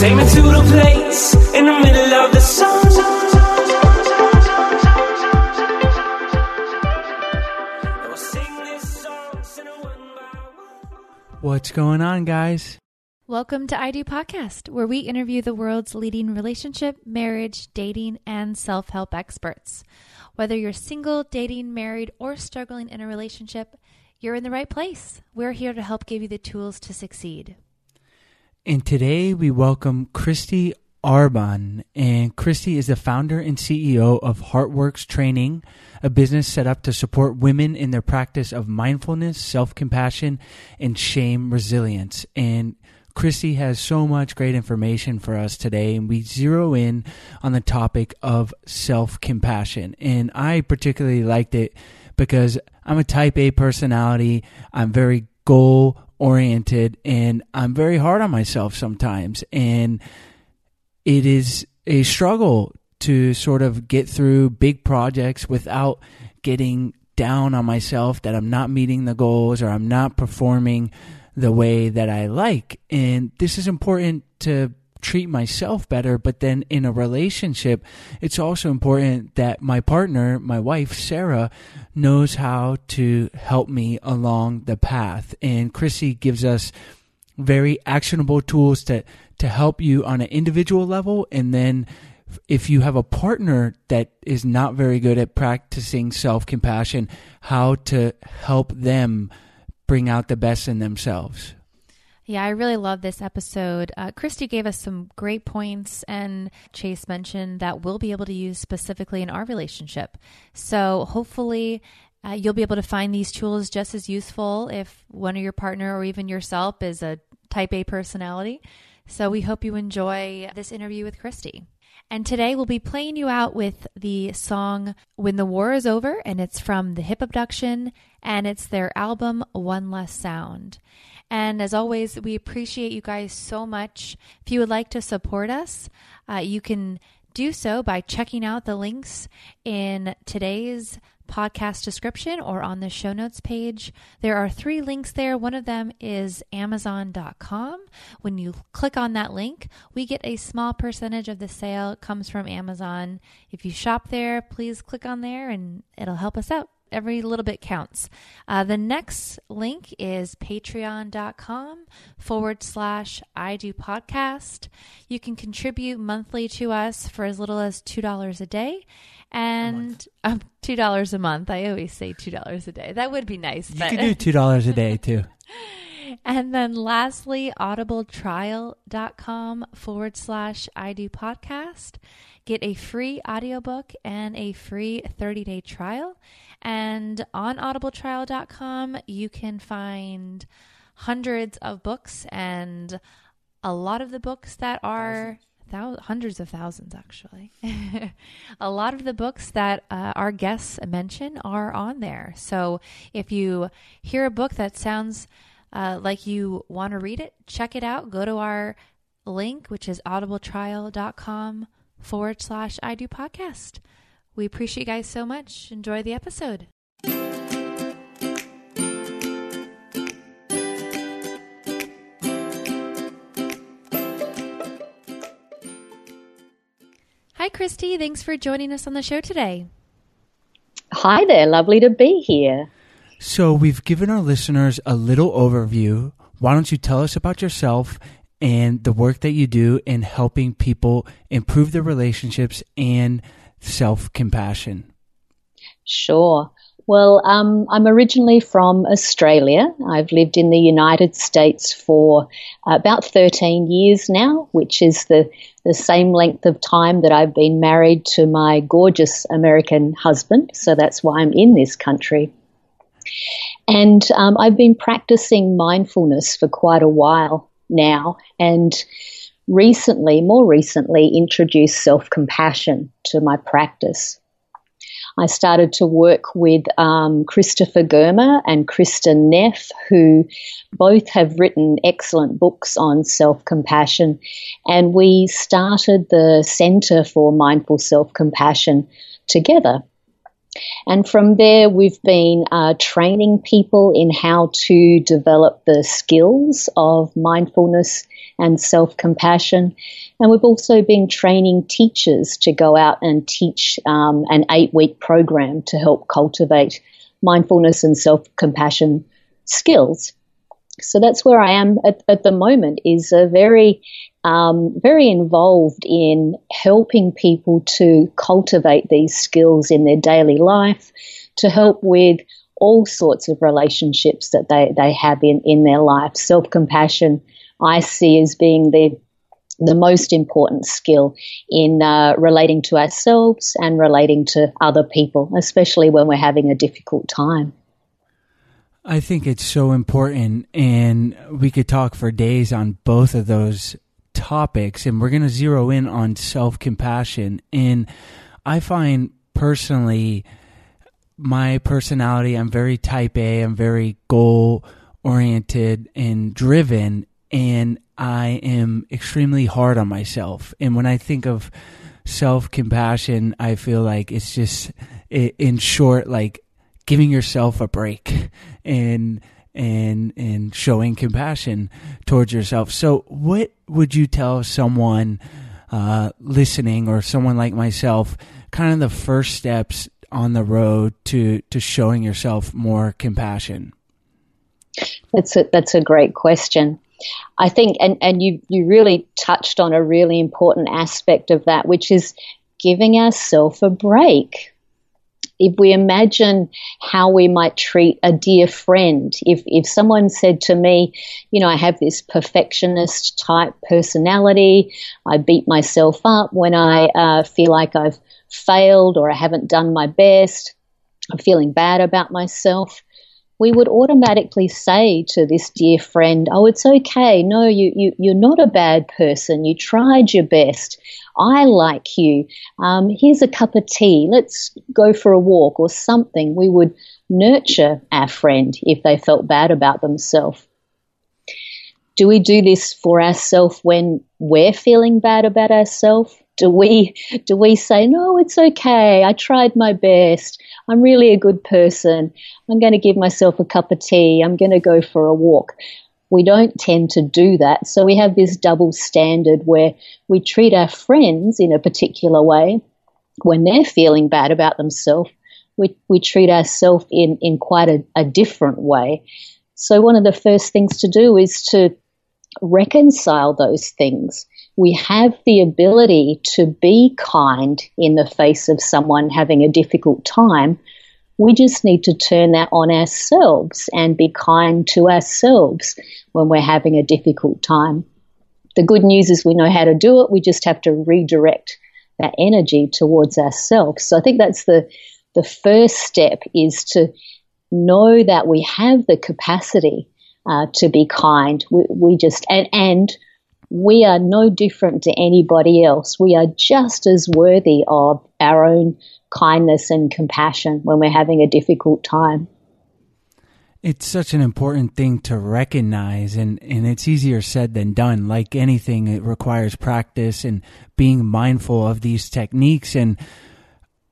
Take me to the place in the middle of the sun. We'll sing this song, sing it one by one. What's going on, guys? Welcome to I Do Podcast, where we interview the world's leading relationship, marriage, dating, and self help experts. Whether you're single, dating, married, or struggling in a relationship, you're in the right place. We're here to help give you the tools to succeed. And today we welcome Kristy Arbon. And Kristy is the founder and CEO of Heartworks Training, a business set up to support women in their practice of mindfulness, self compassion, and shame resilience. And Christy has so much great information for us today, and we zero in on the topic of self compassion. And I particularly liked it because I'm a type A personality. I'm very goal oriented and I'm very hard on myself sometimes. And it is a struggle to sort of get through big projects without getting down on myself that I'm not meeting the goals or I'm not performing the way that I like. And this is important to treat myself better. But then in a relationship, it's also important that my partner, my wife, Sarah, knows how to help me along the path. And Chrissy gives us very actionable tools to, to help you on an individual level. And then if you have a partner that is not very good at practicing self compassion, how to help them bring out the best in themselves. Yeah, I really love this episode. Uh, Kristy gave us some great points, and Chase mentioned that we'll be able to use specifically in our relationship. So hopefully, uh, you'll be able to find these tools just as useful if one of your partner or even yourself is a type A personality. So we hope you enjoy this interview with Kristy. And today we'll be playing you out with the song When the War is Over, and it's from the Hip Abduction, and it's their album One Less Sound. And as always, we appreciate you guys so much. If you would like to support us, uh, you can do so by checking out the links in today's podcast description or on the show notes page. There are three links there. One of them is Amazon.com. When you click on that link, we get a small percentage of the sale it comes from Amazon. If you shop there, please click on there and it'll help us out every little bit counts. Uh, the next link is patreon.com forward slash I do podcast. You can contribute monthly to us for as little as $2 a day. And um, $2 a month. I always say $2 a day. That would be nice. You but- can do two dollars a day too. and then lastly, audibletrial.com forward slash I do podcast. Get a free audiobook and a free 30 day trial. And on audibletrial.com, you can find hundreds of books and a lot of the books that are thou- hundreds of thousands actually. A lot of the books that uh, our guests mention are on there. So if you hear a book that sounds uh, like you want to read it check it out. Go to our link which is audibletrial.com forward slash i do podcast we appreciate you guys so much enjoy the episode Hi, Kristy. Thanks for joining us on the show today. Hi there, lovely to be here. So we've given our listeners a little overview. Why don't you tell us about yourself and the work that you do in helping people improve their relationships and self compassion? Sure. Well, um, I'm originally from Australia. I've lived in the United States for about 13 years now, which is the, the same length of time that I've been married to my gorgeous American husband. So that's why I'm in this country. And um, I've been practicing mindfulness for quite a while now. And recently, more recently, introduced self compassion to my practice. I started to work with um, Christopher Germer and Kristin Neff, who both have written excellent books on self compassion. And we started the Center for Mindful Self Compassion together. And from there, we've been uh, training people in how to develop the skills of mindfulness and self compassion. And we've also been training teachers to go out and teach um, an eight week program to help cultivate mindfulness and self compassion skills. So that's where I am at, at the moment is a very, um, very involved in helping people to cultivate these skills in their daily life, to help with all sorts of relationships that they, they have in, in their life. Self compassion, I see as being the the most important skill in uh, relating to ourselves and relating to other people, especially when we're having a difficult time. I think it's so important, and we could talk for days on both of those topics, and we're going to zero in on self compassion. And I find personally, my personality, I'm very type A, I'm very goal oriented and driven, and I am extremely hard on myself. And when I think of self compassion, I feel like it's just, in short, like giving yourself a break and and and showing compassion towards yourself. So, what would you tell someone uh, listening or someone like myself? Kind of the first steps on the road to to showing yourself more compassion. That's a, that's a great question. I think, and, and you, you really touched on a really important aspect of that, which is giving ourselves a break. If we imagine how we might treat a dear friend, if, if someone said to me, you know, I have this perfectionist type personality, I beat myself up when I uh, feel like I've failed or I haven't done my best, I'm feeling bad about myself we would automatically say to this dear friend, Oh, it's okay. No, you, you, you're not a bad person. You tried your best. I like you. Um, here's a cup of tea. Let's go for a walk or something. We would nurture our friend if they felt bad about themselves. Do we do this for ourselves when we're feeling bad about ourselves? Do we do we say no? It's okay. I tried my best. I'm really a good person. I'm going to give myself a cup of tea. I'm going to go for a walk. We don't tend to do that. So we have this double standard where we treat our friends in a particular way when they're feeling bad about themselves. We, we treat ourselves in, in quite a, a different way. So one of the first things to do is to reconcile those things. We have the ability to be kind in the face of someone having a difficult time. We just need to turn that on ourselves and be kind to ourselves when we're having a difficult time. The good news is we know how to do it. We just have to redirect that energy towards ourselves. So I think that's the the first step is to know that we have the capacity uh, to be kind. We, we just and and we are no different to anybody else. We are just as worthy of our own kindness and compassion when we're having a difficult time. It's such an important thing to recognize, and, and it's easier said than done. Like anything, it requires practice and being mindful of these techniques. And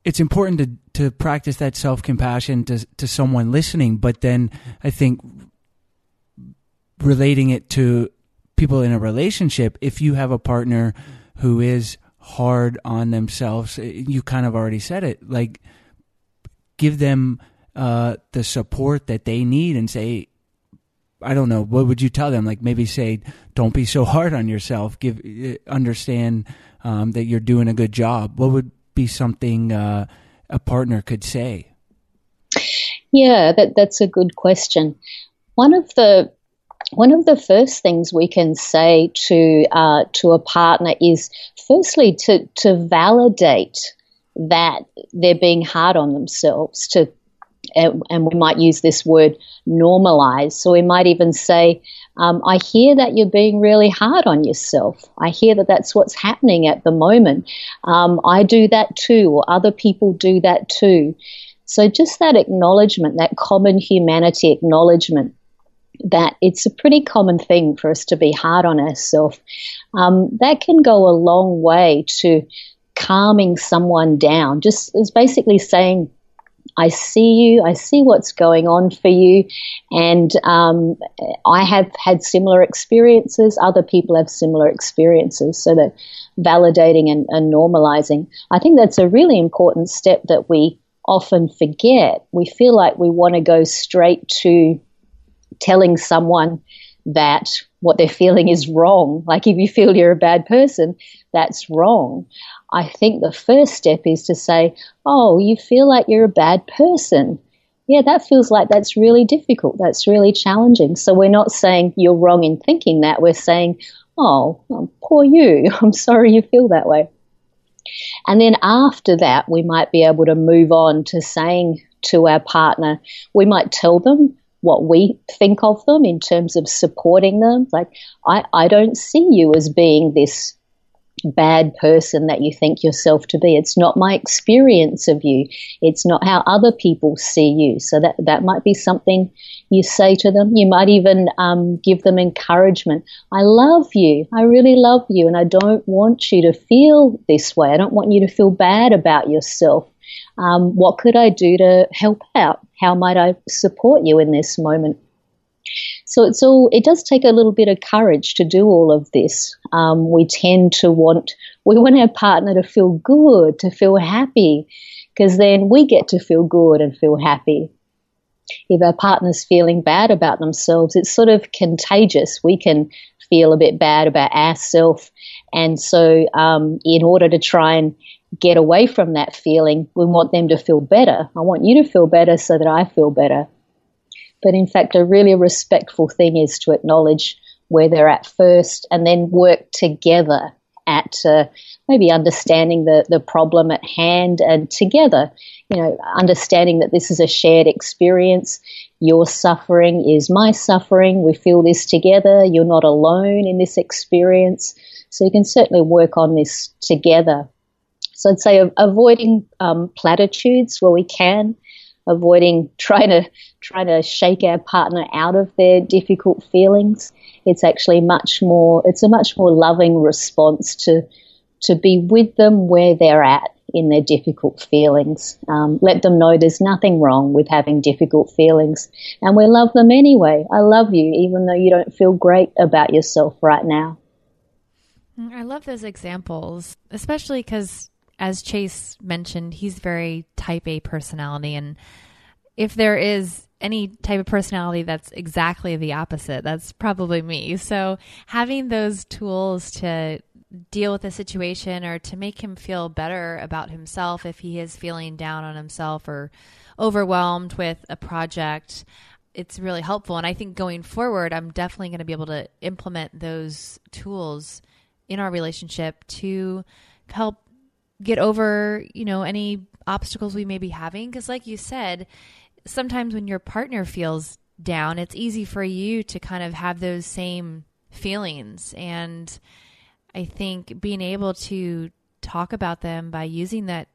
it's important to, to practice that self compassion to, to someone listening, but then I think relating it to people in a relationship, if you have a partner who is hard on themselves, eh, you kind of already said it, like give them uh, the support that they need and say, I don't know, what would you tell them? Like maybe say, don't be so hard on yourself. Give eh, understand um, that you're doing a good job. What would be something uh, a partner could say? Yeah, that that's a good question. One of the one of the first things we can say to uh, to a partner is firstly to to validate that they're being hard on themselves to and we might use this word normalize. So we might even say um, i hear that you're being really hard on yourself. I hear that that's what's happening at the moment. Um, i do that too or other people do that too. So just that acknowledgement that common humanity acknowledgement that it's a pretty common thing for us to be hard on ourselves. Um, that can go a long way to calming someone down. Just as basically saying, I see you, I see what's going on for you, and um, I have had similar experiences, other people have similar experiences, so that validating and, and normalizing. I think that's a really important step that we often forget. We feel like we want to go straight to telling someone that what they're feeling is wrong. Like if you feel you're a bad person, that's wrong. I think the first step is to say, Oh, you feel like you're a bad person. Yeah, that feels like that's really difficult. That's really challenging. So we're not saying you're wrong in thinking that. We're saying, Oh, oh poor you. I'm sorry you feel that way. And then after that, we might be able to move on to saying to our partner, we might tell them what we think of them in terms of supporting them. Like, I, I don't see you as being this bad person that you think yourself to be. It's not my experience of you. It's not how other people see you. So that that might be something you say to them. You might even um, give them encouragement. I love you. I really love you, and I don't want you to feel this way. I don't want you to feel bad about yourself. Um, what could I do to help out? How might I support you in this moment? So it's all, it does take a little bit of courage to do all of this. Um, we tend to want, we want our partner to feel good, to feel happy, because then we get to feel good and feel happy. If our partner's feeling bad about themselves, it's sort of contagious. We can feel a bit bad about ourselves. And so, um, in order to try and get away from that feeling, we want them to feel better. I want you to feel better so that I feel better. But in fact, a really respectful thing is to acknowledge where they're at first and then work together at uh, maybe understanding the, the problem at hand and together, you know, understanding that this is a shared experience. Your suffering is my suffering. We feel this together. You're not alone in this experience. So you can certainly work on this together. So I'd say avoiding um, platitudes where we can, avoiding trying to trying to shake our partner out of their difficult feelings. It's actually much more. It's a much more loving response to to be with them where they're at in their difficult feelings. Um, let them know there's nothing wrong with having difficult feelings, and we love them anyway. I love you, even though you don't feel great about yourself right now. Mm, I love those examples, especially because, as Chase mentioned, he's very type A personality, and if there is any type of personality that's exactly the opposite, that's probably me. So having those tools to deal with a situation or to make him feel better about himself if he is feeling down on himself or overwhelmed with a project it's really helpful and i think going forward i'm definitely going to be able to implement those tools in our relationship to help get over you know any obstacles we may be having because like you said sometimes when your partner feels down it's easy for you to kind of have those same feelings and I think being able to talk about them by using that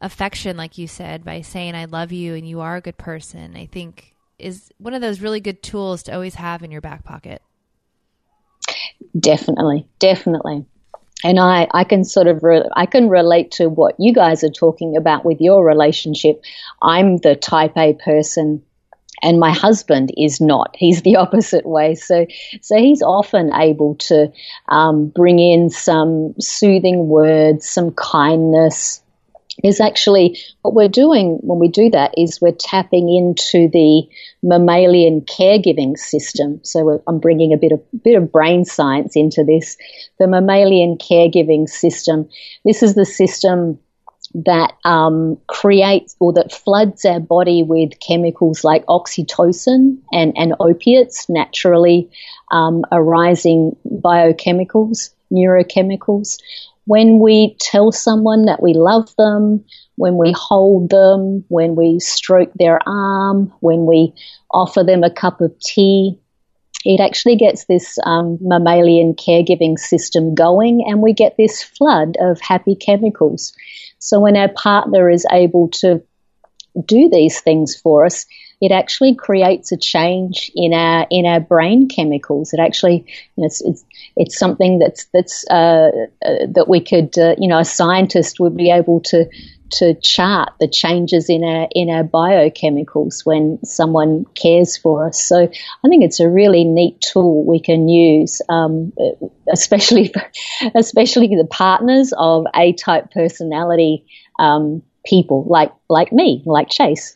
affection, like you said, by saying, I love you and you are a good person, I think is one of those really good tools to always have in your back pocket. Definitely, definitely. And I, I can sort of, re- I can relate to what you guys are talking about with your relationship. I'm the type A person and my husband is not. He's the opposite way. So, so he's often able to um, bring in some soothing words, some kindness. Is actually what we're doing when we do that is we're tapping into the mammalian caregiving system. So I'm bringing a bit of bit of brain science into this. The mammalian caregiving system. This is the system that um, creates or that floods our body with chemicals like oxytocin and, and opiates, naturally um, arising biochemicals, neurochemicals. When we tell someone that we love them, when we hold them, when we stroke their arm, when we offer them a cup of tea, it actually gets this um, mammalian caregiving system going, and we get this flood of happy chemicals. So when our partner is able to do these things for us, it actually creates a change in our in our brain chemicals. It actually, you know, it's, it's, it's something that's that's uh, uh, that we could, uh, you know, a scientist would be able to to chart the changes in our in our biochemicals when someone cares for us. So I think it's a really neat tool we can use, um, especially especially the partners of A type personality um, people like like me, like Chase.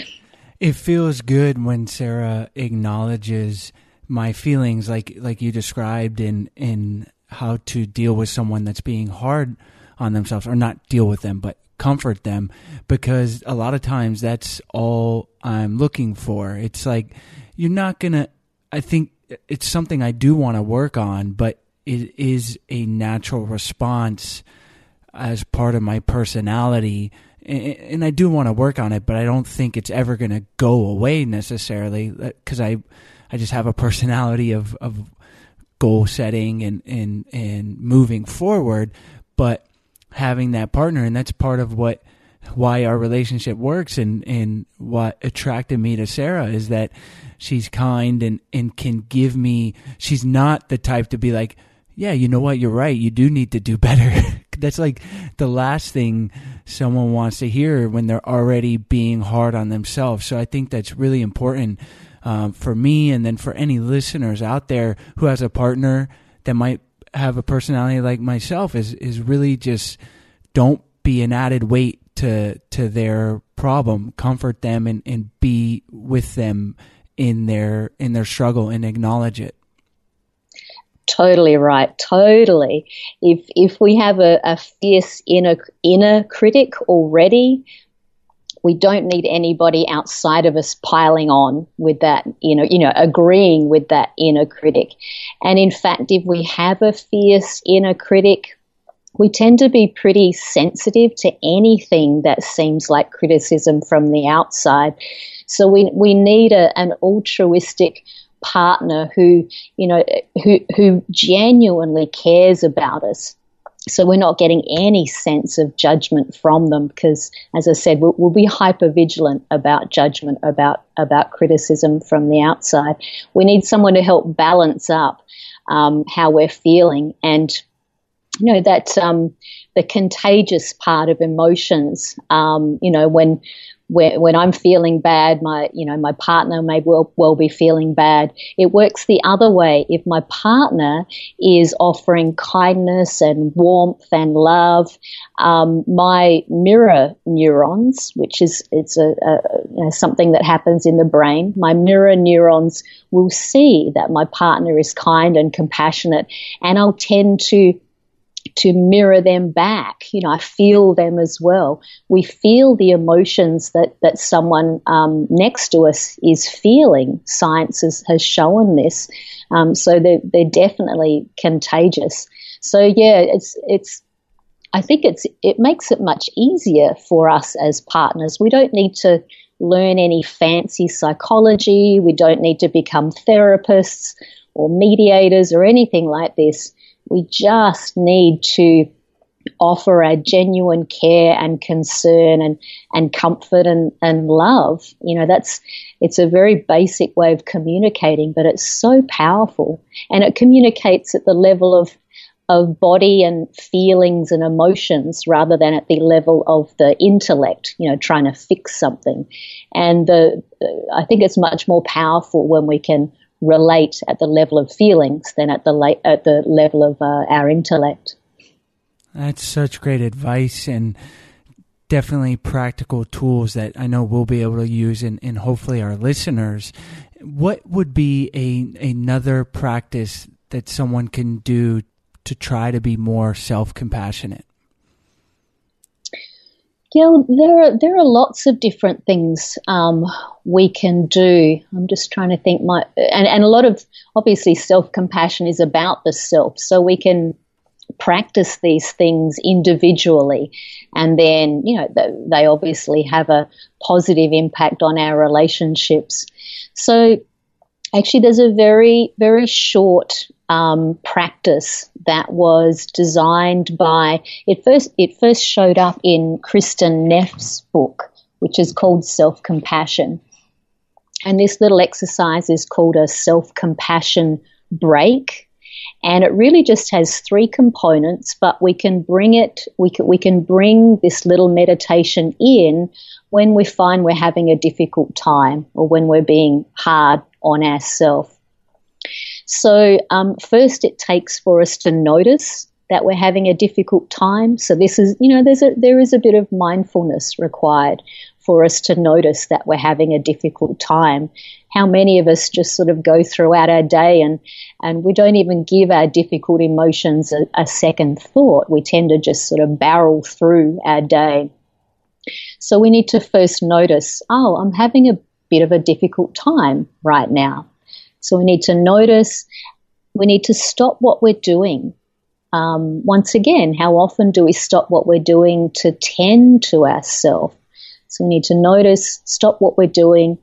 it feels good when Sarah acknowledges my feelings, like like you described in in how to deal with someone that's being hard on themselves, or not deal with them, but comfort them because a lot of times that's all I'm looking for. It's like you're not going to I think it's something I do want to work on, but it is a natural response as part of my personality and I do want to work on it, but I don't think it's ever going to go away necessarily uh, because I I just have a personality of of goal setting and and and moving forward, but having that partner and that's part of what why our relationship works and and what attracted me to Sarah is that she's kind and and can give me she's not the type to be like yeah you know what? You're right. You do need to do better. That's like the last thing someone wants to hear when they're already being hard on themselves. So i think that's really important um, for me and then for any listeners out there who has a partner that might have a personality like myself is is really just don't be an added weight to to their problem comfort them and, and be with them in their in their struggle and acknowledge it Totally right. Totally. If if we have a, a fierce inner inner critic already, we don't need anybody outside of us piling on with that, you know, you know, agreeing with that inner critic. And in fact, if we have a fierce inner critic, we tend to be pretty sensitive to anything that seems like criticism from the outside. So we we need a, an altruistic partner who you know who who genuinely cares about us so we're not getting any sense of judgment from them because as i said we'll, we'll, be hyper vigilant about judgment about about criticism from the outside. We need someone to help balance up um, how we're feeling and you know that um, the contagious part of emotions um, you know when when, when I'm feeling bad, my you know my partner may well well be feeling bad. It works the other way. If my partner is offering kindness and warmth and love, um, my mirror neurons, which is it's a, a you know, something that happens in the brain, my mirror neurons will see that my partner is kind and compassionate, and I'll tend to to mirror them back. You know, I feel them as well. We feel the emotions that, that someone um, next to us is feeling. Science has, has shown this. Um, so they're, they're definitely contagious. So yeah, it's, it's, I think it's, it makes it much easier for us as partners. We don't need to learn any fancy psychology. We don't need to become therapists or mediators or anything like this we just need to offer a genuine care and concern and, and comfort and, and love. You know, that's, it's a very basic way of communicating, but it's so powerful. And it communicates at the level of, of body and feelings and emotions rather than at the level of the intellect, you know, trying to fix something. And the, I think it's much more powerful when we can relate at the level of feelings than at the la- at the level of uh, our intellect. That's such great advice and definitely practical tools that I know we'll be able to use and, and hopefully our listeners. What would be a another practice that someone can do to try to be more self compassionate? Yeah, there are there are lots of different things um, we can do. I'm just trying to think. My and, and a lot of obviously self compassion is about the self, so we can practice these things individually, and then you know they obviously have a positive impact on our relationships. So actually, there's a very very short um, practice that was designed by it first it first showed up in Kristin Neff's book, which is called Self Compassion. And this little exercise is called a self compassion break. And it really just has three components, but we can bring it, we can, we can bring this little meditation in when we find we're having a difficult time or when we're being hard on ourselves. So, um, first, it takes for us to notice that we're having a difficult time. So, this is, you know, there's a, there is a bit of mindfulness required for us to notice that we're having a difficult time. How many of us just sort of go throughout our day and, and we don't even give our difficult emotions a, a second thought. We tend to just sort of barrel through our day. So we need to first notice, oh, I'm having a bit of a difficult time right now. So we need to notice, we need to stop what we're doing. Um, once again, how often do we stop what we're doing to tend to ourselves? So we need to notice, stop what we're doing,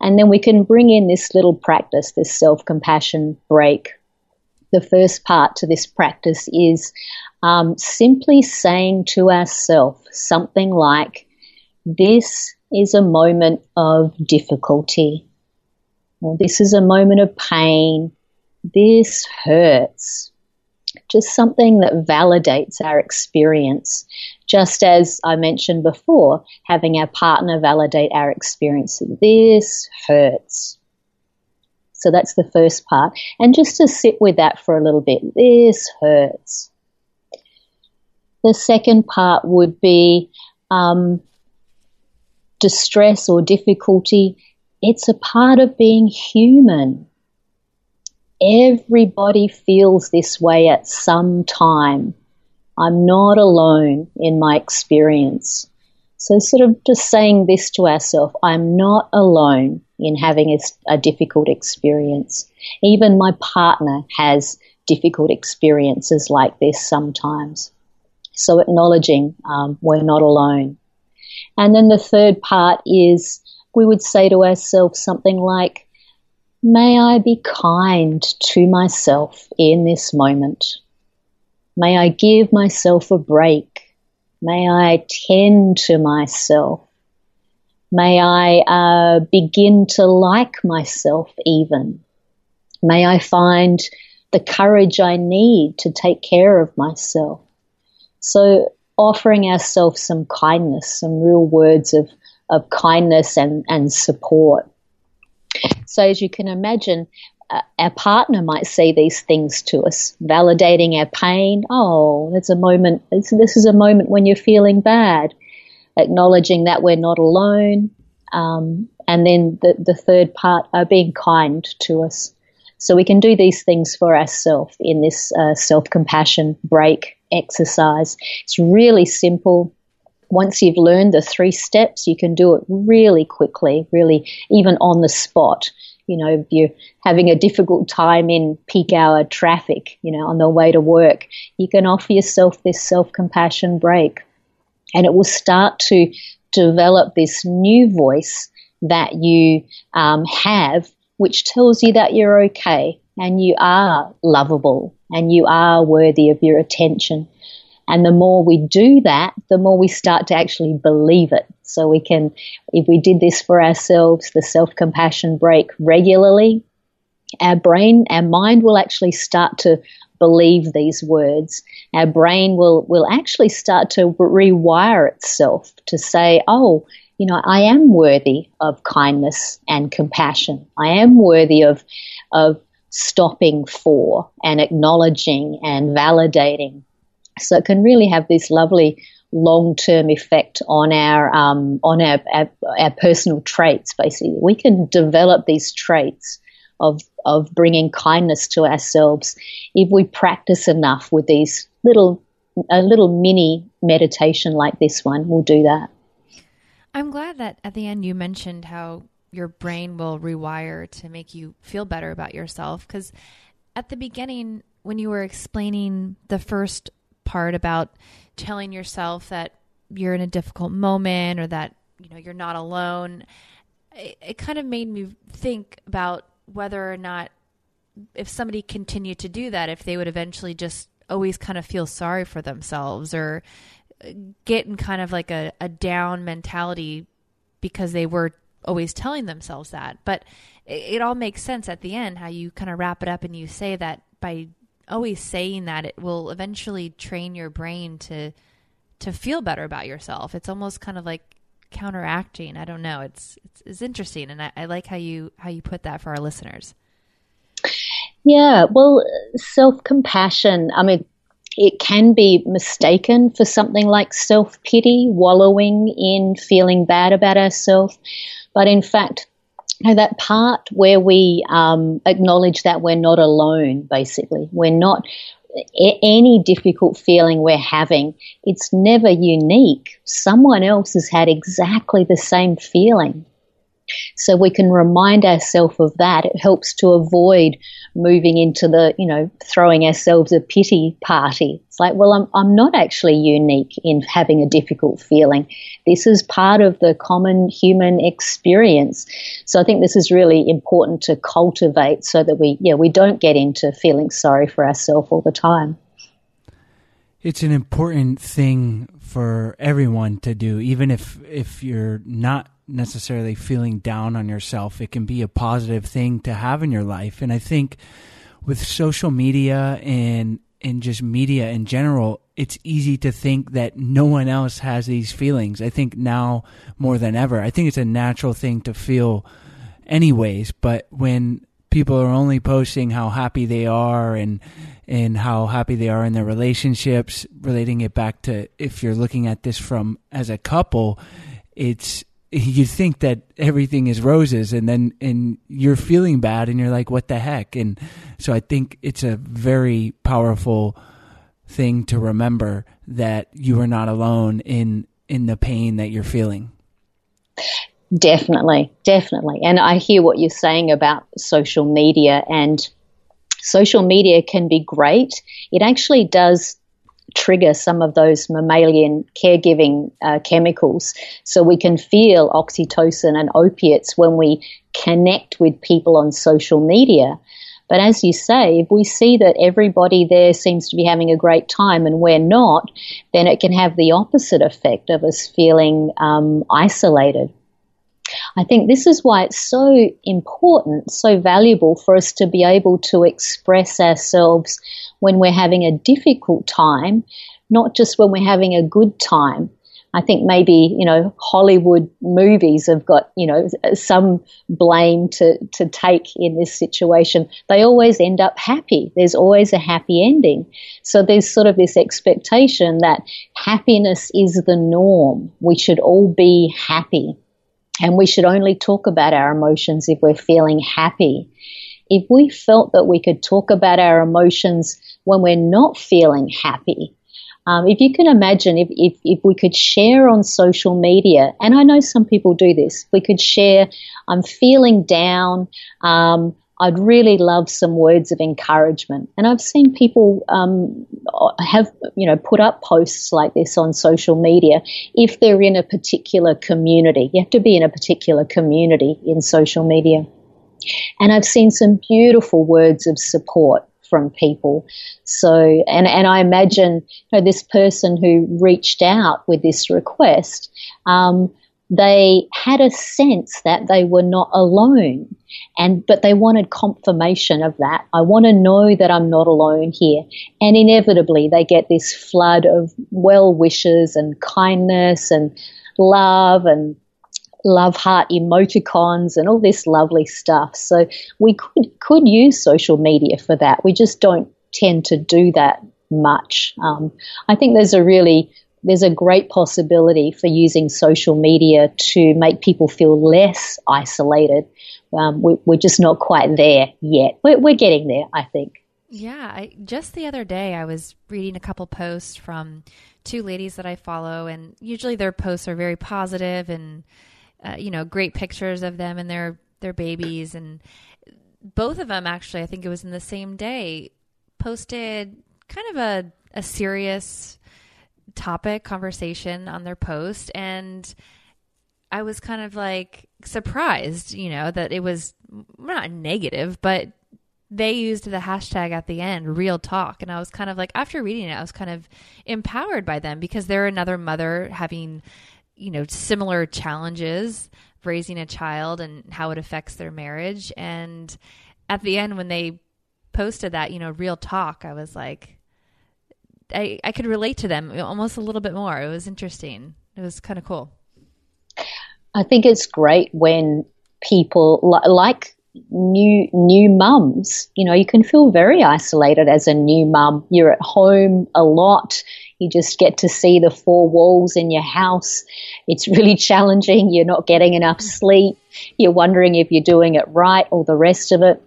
and then we can bring in this little practice, this self compassion break. The first part to this practice is um, simply saying to ourselves something like, This is a moment of difficulty. This is a moment of pain. This hurts. Just something that validates our experience. Just as I mentioned before, having our partner validate our experience. This hurts. So that's the first part. And just to sit with that for a little bit. This hurts. The second part would be um, distress or difficulty. It's a part of being human. Everybody feels this way at some time. I'm not alone in my experience. So, sort of just saying this to ourselves I'm not alone in having a, a, difficult experience. Even my partner has difficult experiences like this sometimes. So, acknowledging um, we're not alone. And then the third part is we would say to ourselves something like, May I be kind to myself in this moment. May I give myself a break. May I tend to myself. May I uh, begin to like myself even. May I find the courage I need to take care of myself. So offering ourselves some kindness, some real words of, of kindness and, and support. So as you can imagine, uh, our partner might say these things to us, validating our pain. Oh, it's a moment, this is a moment when you're feeling bad. Acknowledging that we're not alone. Um, and then the, the third part are being kind to us. So we can do these things for ourselves in this uh, self compassion break exercise. It's really simple. Once you've learned the three steps, you can do it really quickly, really even on the spot you know, if you're having a difficult time in peak hour traffic, you know, on the way to work, you can offer yourself this self compassion break. And it will start to develop this new voice that you um, have, which tells you that you're okay and you are lovable and you are worthy of your attention. And the more we do that, the more we start to actually believe it. So we can, if we did this for ourselves, the self compassion break regularly, our brain, our mind will actually start to believe these words. Our brain will, will actually start to rewire itself to say, oh, you know, I am worthy of kindness and compassion. I am worthy of, of stopping for and acknowledging and validating so it can really have this lovely long-term effect on our um, on our, our, our personal traits. Basically, we can develop these traits of of bringing kindness to ourselves if we practice enough with these little a little mini meditation like this one. We'll do that. I'm glad that at the end you mentioned how your brain will rewire to make you feel better about yourself because at the beginning when you were explaining the first part about telling yourself that you're in a difficult moment or that you know you're not alone it, it kind of made me think about whether or not if somebody continued to do that if they would eventually just always kind of feel sorry for themselves or get in kind of like a, a down mentality because they were always telling themselves that. But it, it all makes sense at the end how you kind of wrap it up and you say that by always saying that it will eventually train your brain to to feel better about yourself. It's almost kind of like counteracting. I don't know. It's it's, it's interesting, and I, I like how you how you put that for our listeners. Yeah, well, self compassion. I mean, it can be mistaken for something like self pity, wallowing in feeling bad about ourselves. But in fact, know, that part where we um, acknowledge that we're not alone, basically. We're not any difficult feeling we're having, it's never unique. Someone else has had exactly the same feeling. So we can remind ourselves of that. It helps to avoid moving into the, you know, throwing ourselves a pity party. It's like, well, I'm, I'm not actually unique in having a difficult feeling. This is part of the common human experience. So I think this is really important to cultivate so that we, yeah, we don't get into feeling sorry for ourselves all the time. It's an important thing for everyone to do, even if if you're not necessarily feeling down on yourself. It can be a positive thing to have in your life. And I think with social media and and just media in general, it's easy to think that no one else has these feelings. I think now more than ever, I think it's a natural thing to feel anyways, but when people are only posting how happy they are and and how happy they are in their relationships relating it back to if you're looking at this from as a couple it's you think that everything is roses and then and you're feeling bad and you're like what the heck and so i think it's a very powerful thing to remember that you are not alone in in the pain that you're feeling Definitely, definitely. And I hear what you're saying about social media, and social media can be great. It actually does trigger some of those mammalian caregiving uh, chemicals. So we can feel oxytocin and opiates when we connect with people on social media. But as you say, if we see that everybody there seems to be having a great time and we're not, then it can have the opposite effect of us feeling um, isolated. I think this is why it's so important, so valuable for us to be able to express ourselves when we're having a difficult time, not just when we're having a good time. I think maybe, you know, Hollywood movies have got, you know, some blame to, to take in this situation. They always end up happy. There's always a happy ending. So there's sort of this expectation that happiness is the norm. We should all be happy. And we should only talk about our emotions if we're feeling happy. If we felt that we could talk about our emotions when we're not feeling happy, um, if you can imagine if, if, if we could share on social media, and I know some people do this, we could share, I'm feeling down, um, I'd really love some words of encouragement. And I've seen people um, have, you know, put up posts like this on social media if they're in a particular community. You have to be in a particular community in social media. And I've seen some beautiful words of support from people. So, and, and I imagine, you know, this person who reached out with this request, um, they had a sense that they were not alone and but they wanted confirmation of that i want to know that i'm not alone here and inevitably they get this flood of well wishes and kindness and love and love heart emoticons and all this lovely stuff so we could could use social media for that we just don't tend to do that much um, i think there's a really there's a great possibility for using social media to make people feel less isolated. Um, we, are just not quite there yet. We're, we're getting there, I think. Yeah, I, just the other day I was reading a couple posts from two ladies that I follow, and usually their posts are very positive and uh, you know great pictures of them and their their babies, and both of them actually I think it was in the same day posted kind of a a serious topic conversation on their post and I was kind of like surprised, you know, that it was not negative, but they used the hashtag at the end, real talk. And I was kind of like, after reading it, I was kind of empowered by them because they're another mother having, you know, similar challenges raising a child and how it affects their marriage. And at the end, when they posted that, you know, real talk, I was like, I, I could relate to them almost a little bit more. It was interesting. It was kind of cool. I think it's great when people like new new mums you know you can feel very isolated as a new mum you're at home a lot you just get to see the four walls in your house it's really challenging you're not getting enough sleep you're wondering if you're doing it right all the rest of it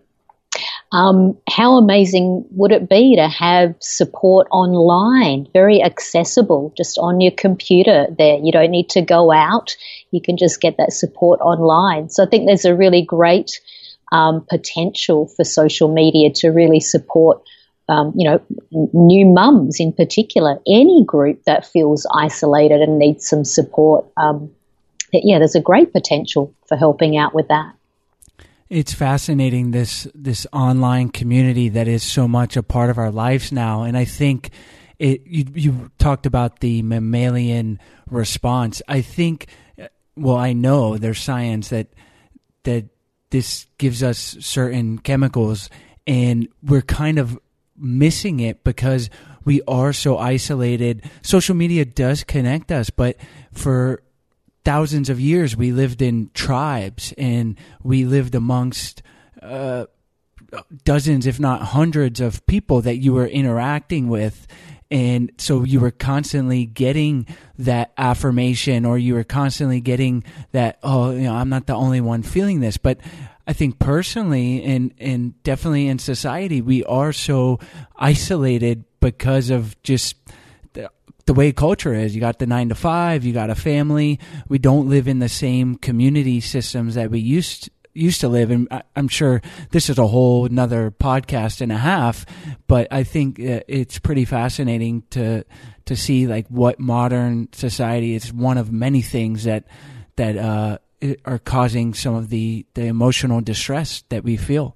um, how amazing would it be to have support online, very accessible, just on your computer there? You don't need to go out. You can just get that support online. So I think there's a really great um, potential for social media to really support um, you know, new mums in particular, any group that feels isolated and needs some support. Um, yeah, there's a great potential for helping out with that. It's fascinating this this online community that is so much a part of our lives now, and I think it. You, you talked about the mammalian response. I think, well, I know there's science that that this gives us certain chemicals, and we're kind of missing it because we are so isolated. Social media does connect us, but for thousands of years we lived in tribes and we lived amongst uh, dozens, if not hundreds, of people that you were interacting with. And so you were constantly getting that affirmation, or you were constantly getting that, oh, you know, I'm not the only one feeling this. But I think personally and, and definitely in society, we are so isolated because of just the, the way culture is. You got the nine to five, you got a family. We don't live in the same community systems that we used used to live and i'm sure this is a whole another podcast and a half but i think uh, it's pretty fascinating to to see like what modern society is one of many things that that uh are causing some of the the emotional distress that we feel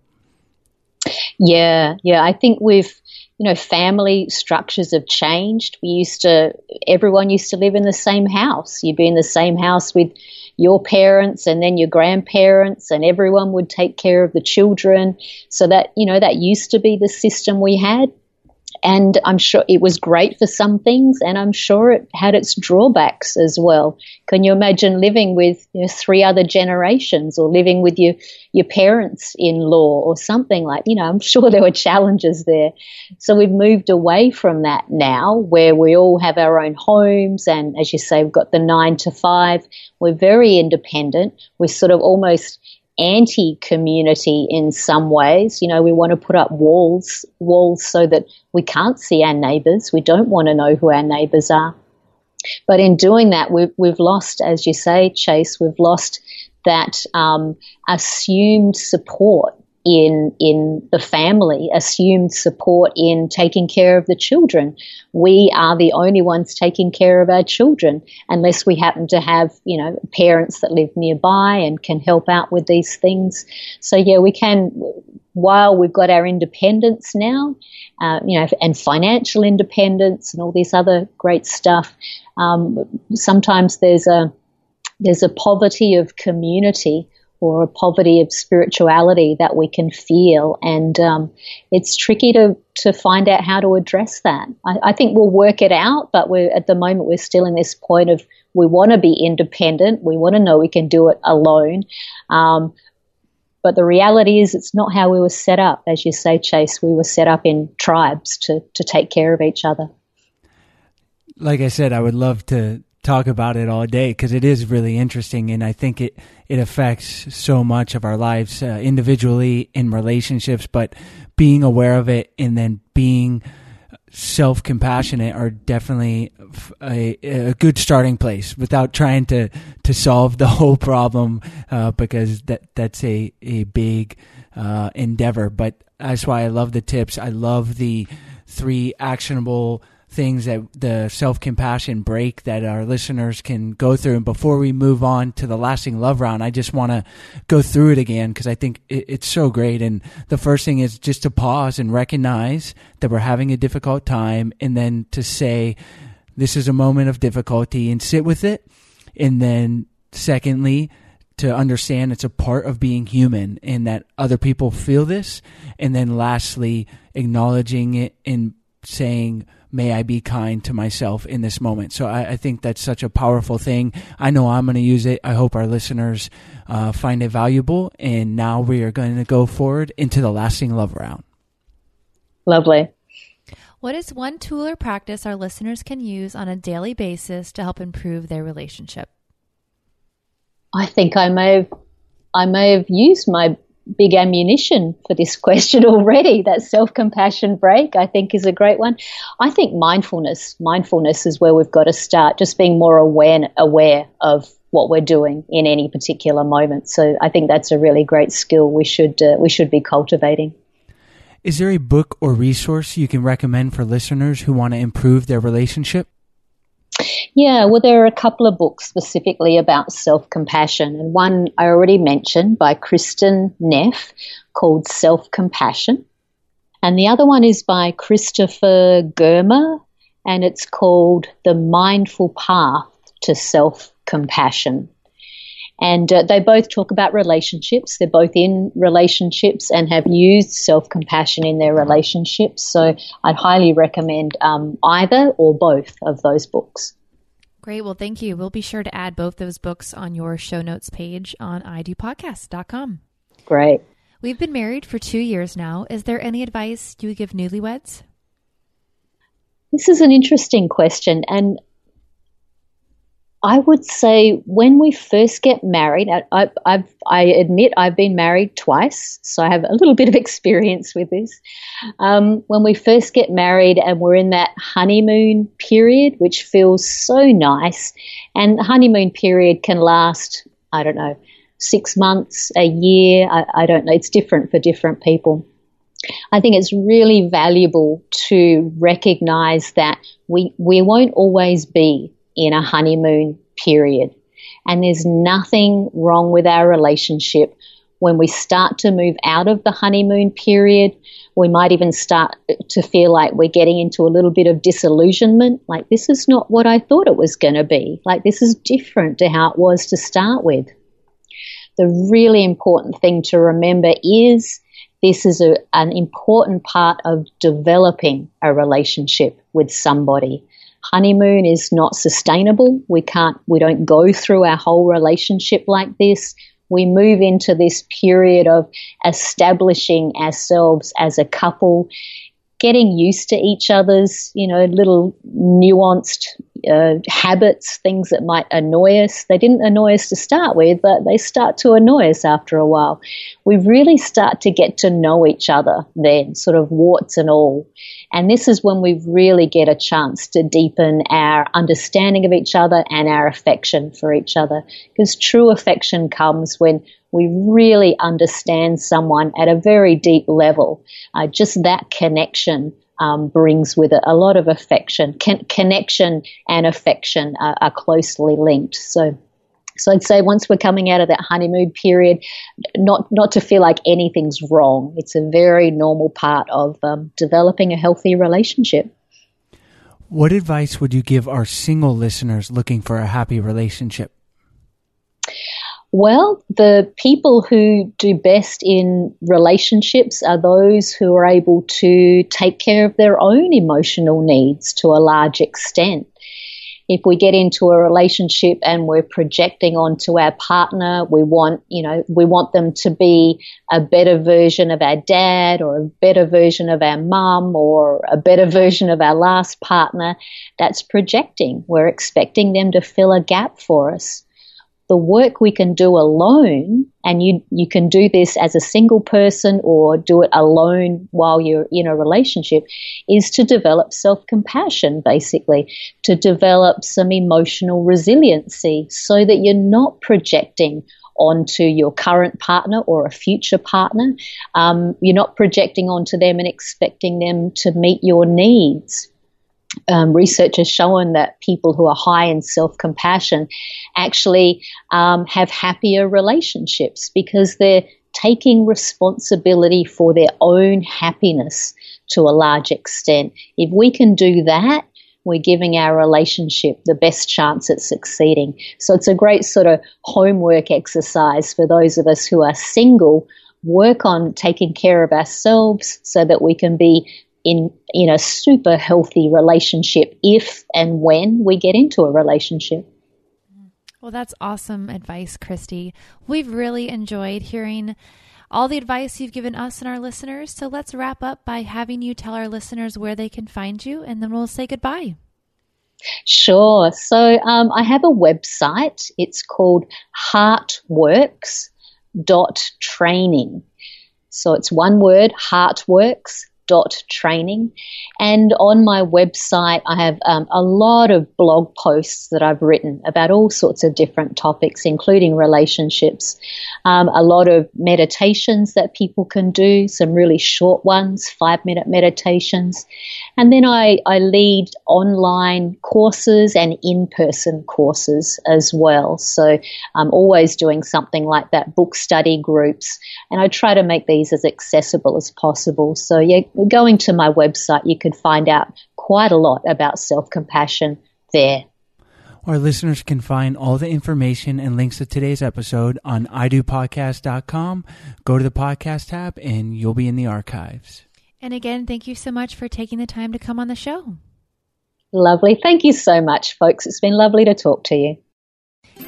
Yeah, yeah. I think we've, you know, family structures have changed. We used to, everyone used to live in the same house. You'd be in the same house with your parents and then your grandparents, and everyone would take care of the children. So that, you know, that used to be the system we had. And I'm sure it was great for some things, and I'm sure it had its drawbacks as well. Can you imagine living with you know, three other generations, or living with your your parents in law, or something like? You know, I'm sure there were challenges there. So we've moved away from that now, where we all have our own homes, and as you say, we've got the nine to five. We're very independent. We're sort of almost anti community in some ways. You know, we want to put up walls, walls so that we can't see our neighbours. We don't want to know who our neighbours are. But in doing that, we've, we've lost, as you say, Chase, we've lost that um, assumed support in in the family, assumed support in taking care of the children. We are the only ones taking care of our children, unless we happen to have you know parents that live nearby and can help out with these things. So yeah, we can. While we've got our independence now, uh, you know, and financial independence and all this other great stuff, um, sometimes there's a there's a poverty of community or a poverty of spirituality that we can feel. And um, it's tricky to, to find out how to address that. I, I think we'll work it out, but we're, at the moment we're still in this point of we want to be independent. We want to know we can do it alone. Um, but the reality is, it's not how we were set up. As you say, Chase, we were set up in tribes to, to take care of each other. like I said, I would love to talk about it all day because it is really interesting, and I think it it affects so much of our lives uh, individually in relationships. But being aware of it and then being self compassionate are definitely a good starting place without trying to to solve the whole problem uh, because that that's a a big uh, endeavor. But that's why I love the tips. I love the three actionable things that the self compassion break that our listeners can go through. And before we move on to the lasting love round, I just want to go through it again because I think it, it's so great. And the first thing is just to pause and recognize that we're having a difficult time, and then to say, This is a moment of difficulty, and sit with it. And then, secondly, to understand it's a part of being human and that other people feel this. And then lastly, acknowledging it and saying, may I be kind to myself in this moment. So I, I think that's such a powerful thing. I know I'm going to use it. I hope our listeners uh, find it valuable. And now we are going to go forward into the lasting love round. Lovely. What is one tool or practice our listeners can use on a daily basis to help improve their relationship? I think I may have I may have used my big ammunition for this question already. That self compassion break, I think, is a great one. I think mindfulness, mindfulness is where we've got to start. Just being more aware aware of what we're doing in any particular moment. So I think that's a really great skill we should uh, we should be cultivating. Is there a book or resource you can recommend for listeners who want to improve their relationship? Yeah, well, there are a couple of books specifically about self compassion, and one I already mentioned by Kristin Neff called Self Compassion. And the other one is by Christopher Germer, and it's called The Mindful Path to Self Compassion. And uh, they both talk about relationships. They're both in relationships and have used self compassion in their relationships. So I'd highly recommend um, either or both of those books. Great. Well, thank you. We'll be sure to add both those books on your show notes page on idopodcast.com. Great. We've been married for two years now. Is there any advice you would give newlyweds? This is an interesting question. And I would say when we first get married, I, I, I admit I've been married twice, so I have a little bit of experience with this. Um, when we first get married and we're in that honeymoon period, which feels so nice, and the honeymoon period can last, I don't know, six months, a year, I, I don't know, it's different for different people. I think it's really valuable to recognize that we, we won't always be in a honeymoon period. And there's nothing wrong with our relationship when we start to move out of the honeymoon period. We might even start to feel like we're getting into a little bit of disillusionment. Like, this is not what I thought it was going to be. Like, this is different to how it was to start with. The really important thing to remember is this is a, an important part of developing a relationship with somebody honeymoon is not sustainable. We can't, we don't go through our whole relationship like this. We move into this period of establishing ourselves as a couple, getting used to each other's, you know, little nuanced uh, habits, things that might annoy us. They didn't annoy us to start with, but they start to annoy us after a while. We really start to get to know each other then, sort of warts and all. And this is when we really get a chance to deepen our understanding of each other and our affection for each other. Because true affection comes when we really understand someone at a very deep level. Uh, just that connection um, brings with it a lot of affection. Con- connection and affection are, are closely linked. So, so I'd say once we're coming out of that honeymoon period, not not to feel like anything's wrong. It's a very normal part of um, developing a healthy relationship. What advice would you give our single listeners looking for a happy relationship? Well, the people who do best in relationships are those who are able to take care of their own emotional needs to a large extent. If we get into a relationship and we're projecting onto our partner, we want, you know, we want them to be a better version of our dad or a better version of our mum or a better version of our last partner. That's projecting. We're expecting them to fill a gap for us the work we can do alone, and you, you can do this as a single person or do it alone while you're in a relationship, is to develop self compassion, basically, to develop some emotional resiliency so that you're not projecting onto your current partner or a future partner. Um, you're not projecting onto them and expecting them to meet your needs um, research has shown that people who are high in self compassion actually um, have happier relationships because they're taking responsibility for their own happiness to a large extent. If we can do that, we're giving our relationship the best chance at succeeding. So it's a great sort of homework exercise for those of us who are single. Work on taking care of ourselves so that we can be in in a super healthy relationship if and when we get into a relationship. Well, that's awesome advice, Kristy. We've really enjoyed hearing all the advice you've given us and our listeners. So let's wrap up by having you tell our listeners where they can find you, and then we'll say goodbye. Sure. So um, I have a website. It's called Heartworks.training. So it's one word, Heartworks dot training. And on my website, I have um, a lot of blog posts that I've written about all sorts of different topics, including relationships. Um, a lot of meditations that people can do, some really short ones, five minute meditations. And then I, I lead online courses and in person courses as well. So I'm always doing something like that, book study groups. And I try to make these as accessible as possible. So, yeah, going to my website, you could find out quite a lot about self compassion there. Our listeners can find all the information and links to today's episode on idopodcast.com. Go to the podcast tab and you'll be in the archives. And again, thank you so much for taking the time to come on the show. Lovely. Thank you so much, folks. It's been lovely to talk to you.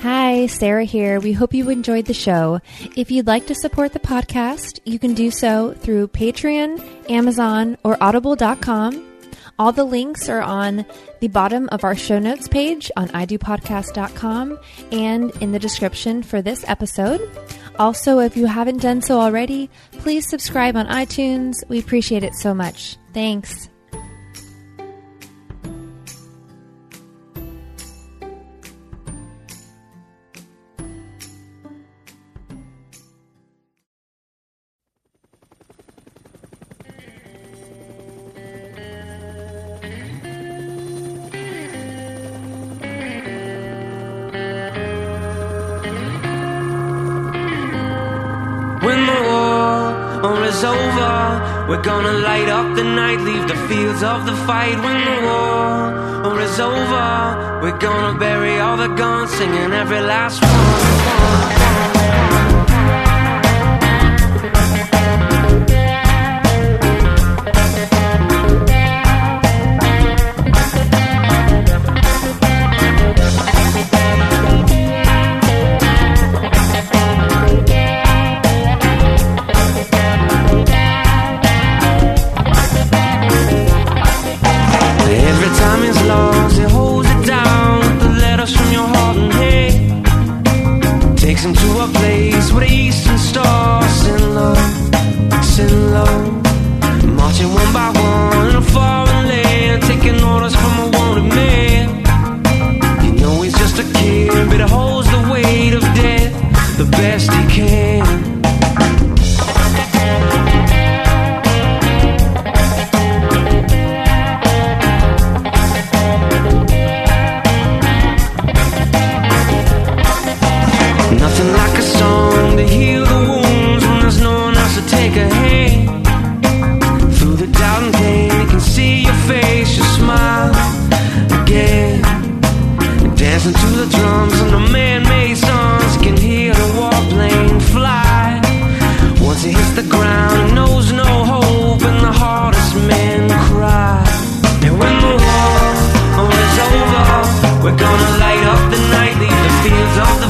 Hi, Sarah here. We hope you enjoyed the show. If you'd like to support the podcast, you can do so through Patreon, Amazon, or audible.com. All the links are on the bottom of our show notes page on idopodcast.com and in the description for this episode. Also, if you haven't done so already, please subscribe on iTunes. We appreciate it so much. Thanks. We're gonna light up the night, leave the fields of the fight. When the war is over, we're gonna bury all the guns, singing every last one. We're gonna light up the night, leave the fields of the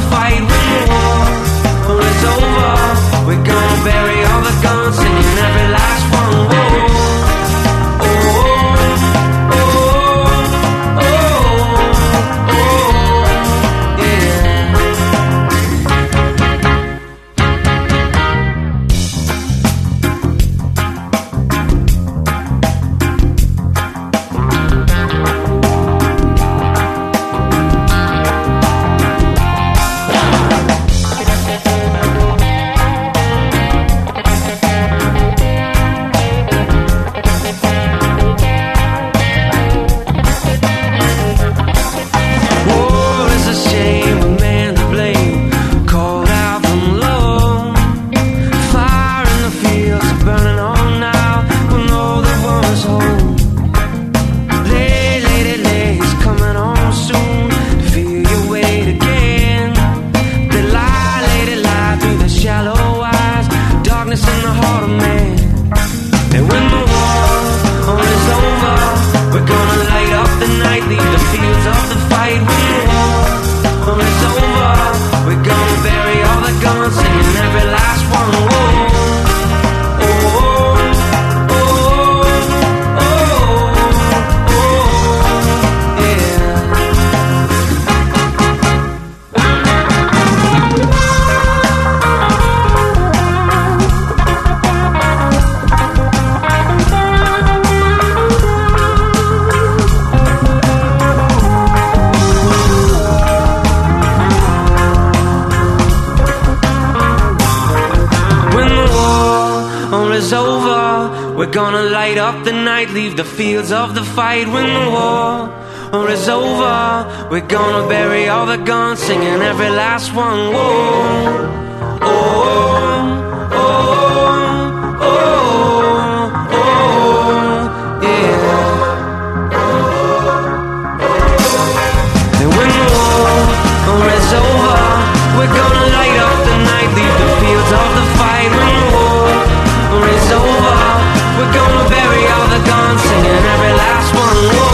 we're gonna light up the night, leave the fields of the fight. When the war is over, we're gonna bury all the guns, singing every last one. Whoa, oh, oh, oh, oh, oh, yeah. And when the war is over, we're gonna we're gonna bury all the guns, singing every last one.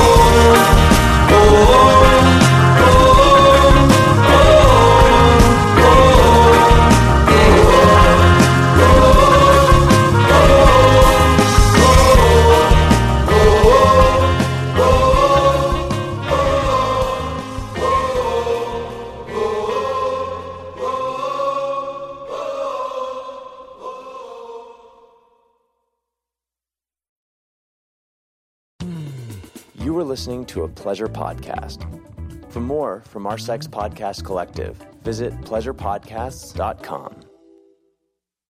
To a pleasure podcast. For more from our Sex Podcast Collective, visit pleasurepodcasts.com.